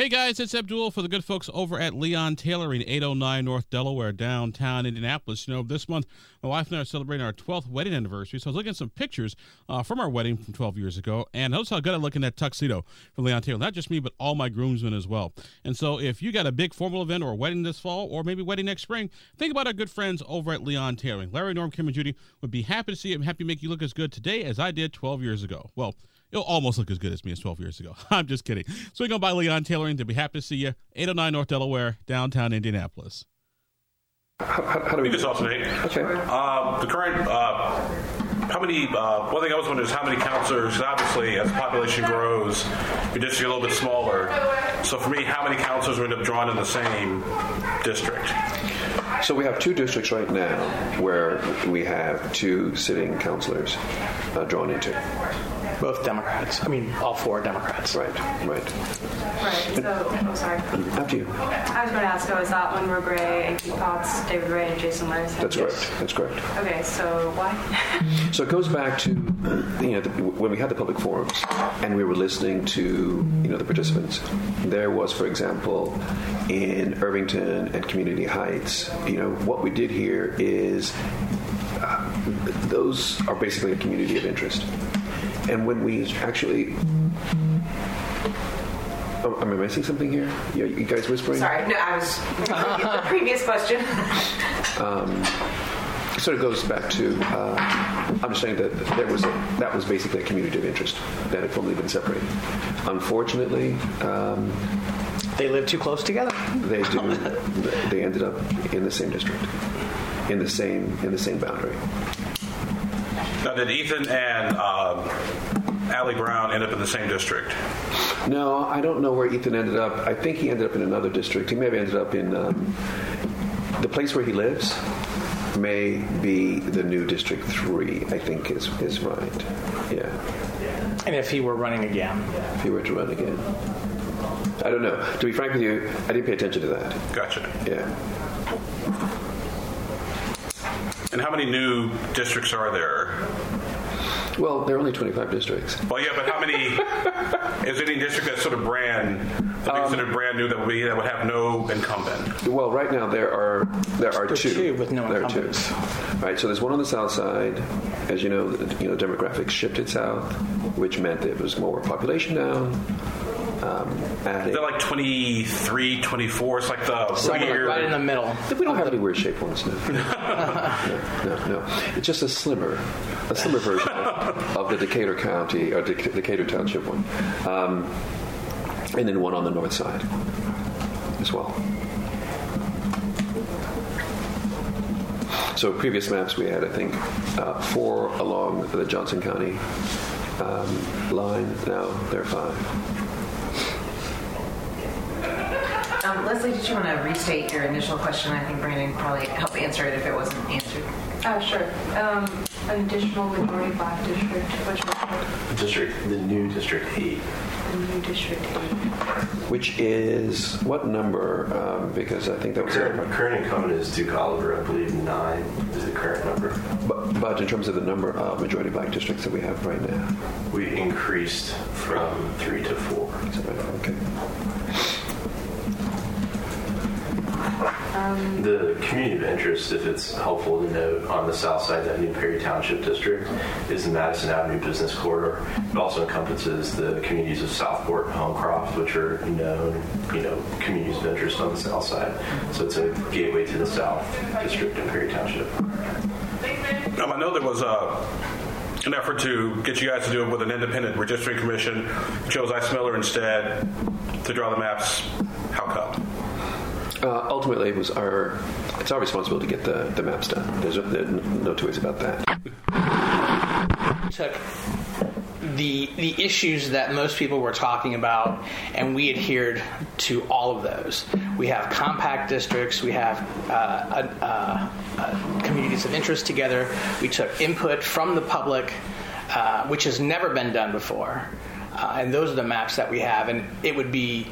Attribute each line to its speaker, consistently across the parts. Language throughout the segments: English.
Speaker 1: Hey guys, it's Abdul for the good folks over at Leon Tailoring, 809 North Delaware, downtown Indianapolis. You know, this month my wife and I are celebrating our 12th wedding anniversary, so I was looking at some pictures uh, from our wedding from 12 years ago, and notice how good I look in that tuxedo from Leon Tailoring. Not just me, but all my groomsmen as well. And so if you got a big formal event or a wedding this fall, or maybe wedding next spring, think about our good friends over at Leon Tailoring. Larry, Norm, Kim, and Judy would be happy to see you, happy to make you look as good today as I did 12 years ago. Well, You'll almost look as good as me as 12 years ago. I'm just kidding. Swing on by Leon Tailoring. They'll be happy to see you. 809 North Delaware, downtown Indianapolis.
Speaker 2: How, how, how do we
Speaker 3: just alternate?
Speaker 2: Okay.
Speaker 3: Uh, the current, uh, how many, uh, one thing I was wondering is how many counselors, obviously, as the population grows, your district a little bit smaller. So for me, how many counselors will end up drawn in the same district?
Speaker 2: So we have two districts right now where we have two sitting councilors uh, drawn into.
Speaker 4: Both Democrats. I mean, all four Democrats.
Speaker 2: Right, right.
Speaker 5: Right. So, oh, sorry.
Speaker 2: After you.
Speaker 5: I was going to ask, so is that Monroe Gray and Keith Potts, David Ray, and Jason Myers?
Speaker 2: That's correct. That's correct.
Speaker 5: Okay, so why?
Speaker 2: So it goes back to you know the, when we had the public forums and we were listening to you know the participants. There was, for example, in Irvington and Community Heights. You know what we did here is uh, those are basically a community of interest. And when we actually Oh, am I missing something here? You, you guys whispering?
Speaker 6: Sorry, no, I was the previous question.
Speaker 2: Um, sort of goes back to uh, understanding that there was a, that was basically a community of interest that had formerly been separated. Unfortunately, um,
Speaker 4: They live too close together.
Speaker 2: they do. they ended up in the same district, in the same in the same boundary.
Speaker 3: Now, did Ethan and um, Allie Brown end up in the same district?
Speaker 2: No, I don't know where Ethan ended up. I think he ended up in another district. He may have ended up in um, the place where he lives. May be the new District Three. I think is is right. Yeah,
Speaker 4: And if he were running again,
Speaker 2: if he were to run again. I don't know. To be frank with you, I didn't pay attention to that.
Speaker 3: Gotcha.
Speaker 2: Yeah.
Speaker 3: And how many new districts are there?
Speaker 2: Well, there are only 25 districts.
Speaker 3: Well, yeah, but how many? is there any district that's sort of brand, that
Speaker 2: Um,
Speaker 3: be considered brand new that would be that would have no incumbent?
Speaker 2: Well, right now there are there are
Speaker 4: There's
Speaker 2: two.
Speaker 4: two with no
Speaker 2: there are two. Right. So there's one on the south side. As you know, the, you know demographics shifted south, which meant there was more population down. Um.
Speaker 3: They're like 23, 24. It's like the
Speaker 4: somewhere
Speaker 3: weird.
Speaker 4: right in the middle.
Speaker 2: we don't have any weird shaped ones now. no, no, no. It's just a slimmer, a slimmer version of, of the Decatur County or Deca- Decatur Township one, um, and then one on the north side as well. So previous maps we had, I think, uh, four along the Johnson County um, line. Now there are five.
Speaker 6: Um, Leslie, did you want to restate your initial question? I think Brandon could probably help answer it if it wasn't answered.
Speaker 5: Oh, sure. Um, an additional majority black district, which was
Speaker 7: District, the new District 8.
Speaker 5: the new district eight.
Speaker 2: Which is what number? Um, because I think that was
Speaker 7: Current, current incumbent is Duke Oliver, I believe nine is the current number.
Speaker 2: But, but in terms of the number of majority black districts that we have right now,
Speaker 7: We increased from three to four.
Speaker 2: is that right? Okay.
Speaker 7: The community of interest, if it's helpful to note, on the south side, that new Perry Township district is the Madison Avenue Business Corridor. It also encompasses the communities of Southport and Homecroft, which are known, you know, communities of interest on the south side. So it's a gateway to the south district in Perry Township.
Speaker 3: Um, I know there was a, an effort to get you guys to do it with an independent redistricting commission. You chose Ice Miller instead to draw the maps. How come?
Speaker 2: Uh, ultimately, it was our it's our responsibility to get the, the maps done. There's, there's no two ways about that.
Speaker 4: took the the issues that most people were talking about, and we adhered to all of those. We have compact districts. We have uh, communities of interest together. We took input from the public, uh, which has never been done before, uh, and those are the maps that we have. And it would be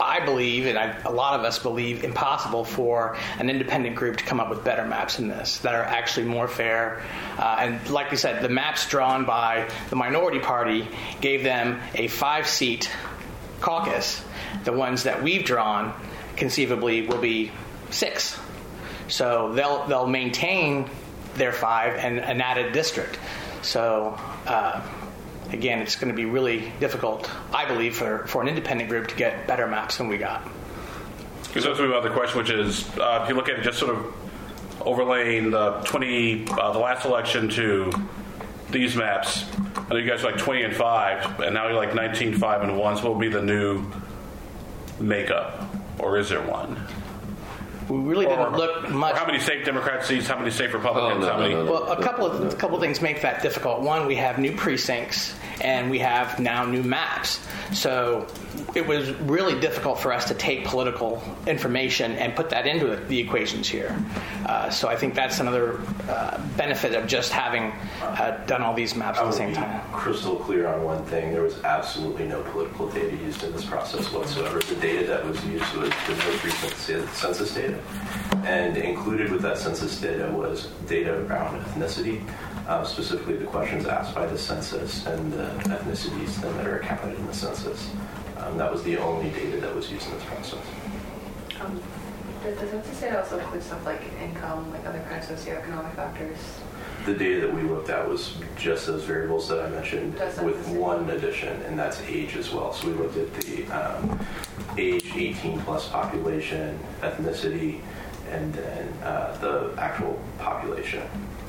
Speaker 4: I believe, and I, a lot of us believe, impossible for an independent group to come up with better maps than this that are actually more fair. Uh, and like we said, the maps drawn by the minority party gave them a five seat caucus. the ones that we've drawn conceivably will be six. So they'll they'll maintain their five and an added district. So uh, again, it's going to be really difficult, I believe, for, for an independent group to get better maps than we got.
Speaker 3: Because that's the question, which is uh, if you look at just sort of overlaying the 20, uh, the last election to these maps. I know you guys are like 20 and 5, and now you're like 19, 5, and 1. So what will be the new makeup? Or is there one?
Speaker 4: We really didn't
Speaker 3: Or-
Speaker 4: look much.
Speaker 3: how many safe Democrats seats? How many safe Republicans?
Speaker 2: Oh, no,
Speaker 3: how many?
Speaker 2: no, no, no.
Speaker 4: Well, a couple of a couple of things make that difficult. One, we have new precincts, and we have now new maps. So it was really difficult for us to take political information and put that into the equations here. Uh, so I think that's another uh, benefit of just having uh, done all these maps
Speaker 7: I
Speaker 4: at the same
Speaker 7: be
Speaker 4: time.
Speaker 7: crystal clear on one thing. There was absolutely no political data used in this process whatsoever. The data that was used was the most recent census data. And included with that census data was data around ethnicity, uh, specifically the questions asked by the census and the ethnicities then that are counted in the census. Um, that was the only data that was used in this process.
Speaker 5: Um, Does the census data also include stuff like income, like other kind of socioeconomic factors?
Speaker 7: The data that we looked at was just those variables that I mentioned with one addition, and that's age as well. So we looked at the um, age 18 plus population, ethnicity, and then uh, the actual population.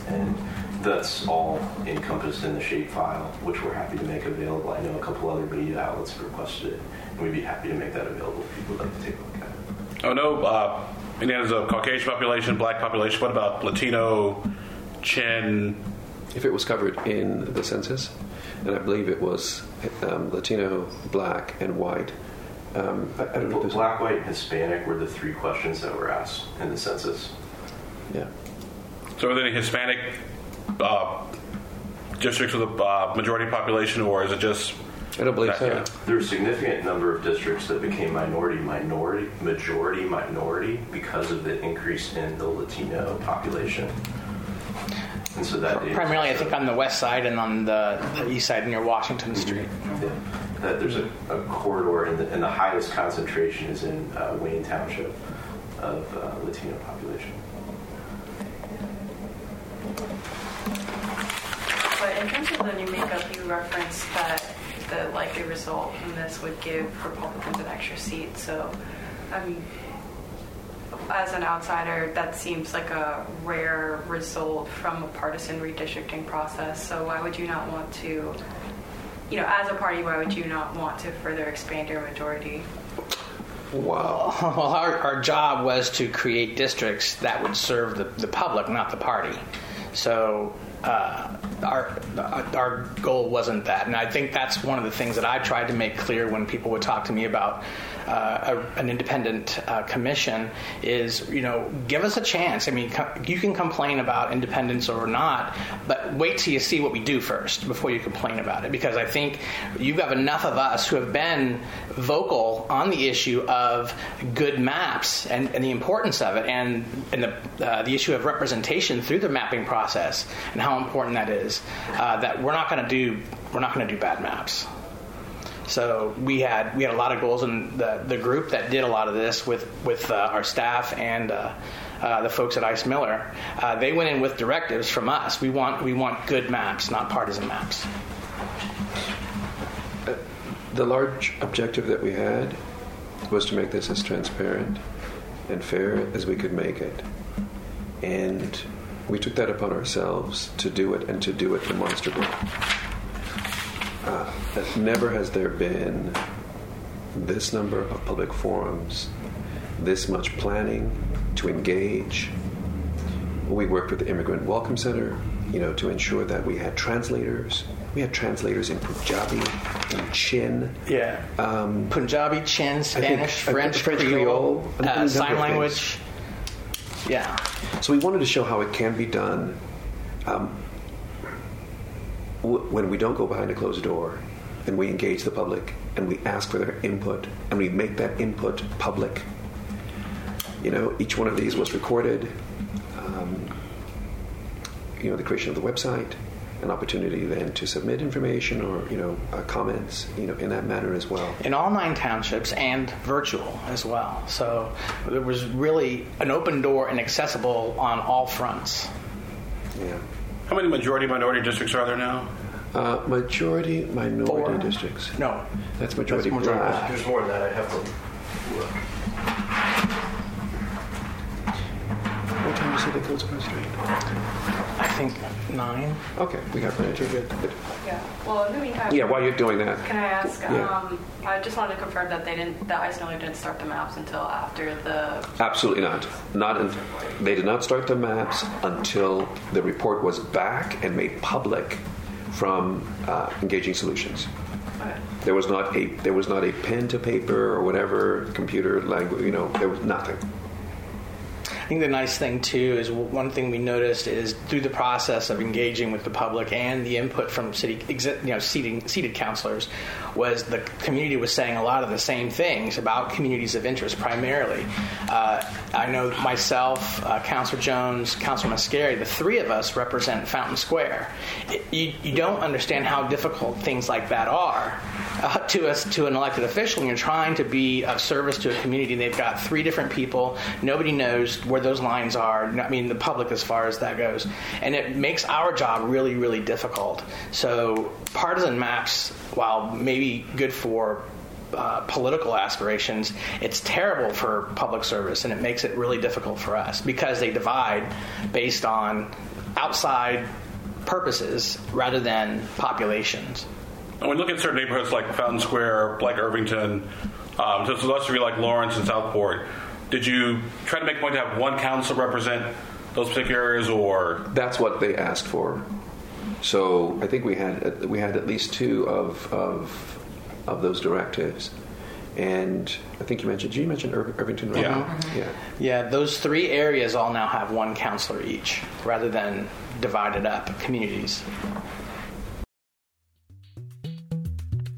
Speaker 7: And that's all encompassed in the shape file, which we're happy to make available. I know a couple other media outlets have requested it, and we'd be happy to make that available if people would like to take a look at it.
Speaker 3: Oh no, uh, Indiana's a Caucasian population, black population. What about Latino, Chin?
Speaker 2: If it was covered in the census, and I believe it was um, Latino, black, and white. Um, I, I don't know if
Speaker 7: Black, white, and Hispanic were the three questions that were asked in the census.
Speaker 2: Yeah.
Speaker 3: So are there any Hispanic uh, districts with a uh, majority population, or is it just?
Speaker 2: I don't believe so.
Speaker 3: Yeah.
Speaker 7: There are a significant number of districts that became minority, minority, majority, minority because of the increase in the Latino population. And so that is-
Speaker 4: Primarily, I think on the west side and on the, the east side near Washington Street.
Speaker 7: Yeah. That there's a, a corridor, and the, and the highest concentration is in uh, Wayne Township of uh, Latino population.
Speaker 5: But in terms of the new makeup, you referenced that the likely result from this would give Republicans an extra seat. So, I mean, as an outsider, that seems like a rare result from a partisan redistricting process. So, why would you not want to, you know, as a party, why would you not want to further expand your majority?
Speaker 4: Well, our, our job was to create districts that would serve the, the public, not the party. So uh, our our goal wasn't that, and I think that's one of the things that I tried to make clear when people would talk to me about uh, a, an independent uh, commission. Is you know give us a chance. I mean, you can complain about independence or not, but wait till you see what we do first before you complain about it. Because I think you have got enough of us who have been vocal on the issue of good maps and, and the importance of it, and and the uh, the issue of representation through the mapping process and how important that is. Uh, that we're not going to do we're not going to do bad maps. So we had we had a lot of goals, in the the group that did a lot of this with with uh, our staff and. Uh, uh, the folks at Ice Miller, uh, they went in with directives from us. We want we want good maps, not partisan maps.
Speaker 2: The large objective that we had was to make this as transparent and fair as we could make it. And we took that upon ourselves to do it and to do it demonstrably. Uh, that never has there been this number of public forums, this much planning to engage. We worked with the Immigrant Welcome Center, you know, to ensure that we had translators. We had translators in Punjabi, in Chin,
Speaker 4: Yeah.
Speaker 2: um,
Speaker 4: Punjabi, Chin, Spanish,
Speaker 2: think
Speaker 4: French,
Speaker 2: French
Speaker 4: Creole,
Speaker 2: Creole,
Speaker 4: uh, sign language. Yeah.
Speaker 2: So we wanted to show how it can be done um, w- when we don't go behind a closed door and we engage the public and we ask for their input and we make that input public. You know, each one of these was recorded. Um, you know, the creation of the website, an opportunity then to submit information or you know uh, comments you know in that manner as well.
Speaker 4: in all nine townships and virtual as well. So there was really an open door and accessible on all fronts.
Speaker 2: Yeah.
Speaker 3: How many majority minority districts are there now?
Speaker 2: Uh, majority minority
Speaker 4: Four.
Speaker 2: districts.
Speaker 4: No,
Speaker 2: That's majority
Speaker 4: That's majority
Speaker 2: black.
Speaker 7: There's more than that. I have to look.
Speaker 2: What time you say they close Cross Street?
Speaker 4: I think nine.
Speaker 2: Okay, we got plenty. Good. Good.
Speaker 5: Yeah. Well, in the meantime.
Speaker 2: Yeah, while you're doing that,
Speaker 5: Can I ask?
Speaker 2: Yeah.
Speaker 5: Um, I just wanted to confirm that they didn't. That Ice Miller didn't start the maps until after the.
Speaker 2: absolutely not. Not. Un- they did not start the maps until the report was back and made public from uh, Engaging Solutions.
Speaker 5: Okay.
Speaker 2: There was not a there was not a pen to paper or whatever computer language. You know, there was nothing.
Speaker 4: I think the nice thing too is one thing we noticed is through the process of engaging with the public and the input from city, you know, seating, seated councilors, was the community was saying a lot of the same things about communities of interest primarily. Uh, I know myself, uh, Councilor Jones, Councilor Mascari, the three of us represent Fountain Square. It, you, you don't understand how difficult things like that are uh, to us to an elected official when you're trying to be of service to a community. They've got three different people. Nobody knows where those lines are. I mean, the public as far as that goes, and it makes our job really, really difficult. So partisan maps, while maybe good for uh, political aspirations, it's terrible for public service, and it makes it really difficult for us because they divide based on outside purposes rather than populations.
Speaker 3: And when we look at certain neighborhoods like Fountain Square, like Irvington, um, to a lesser degree like Lawrence and Southport, did you try to make a point to have one council represent those particular areas, or
Speaker 2: That's what they asked for. So I think we had we had at least two of of, of those directives, and I think you mentioned. Did you mention Ir- Irvington? Right?
Speaker 3: Yeah.
Speaker 2: Yeah.
Speaker 4: Yeah, those three areas all now have one counselor each, rather than divided up communities.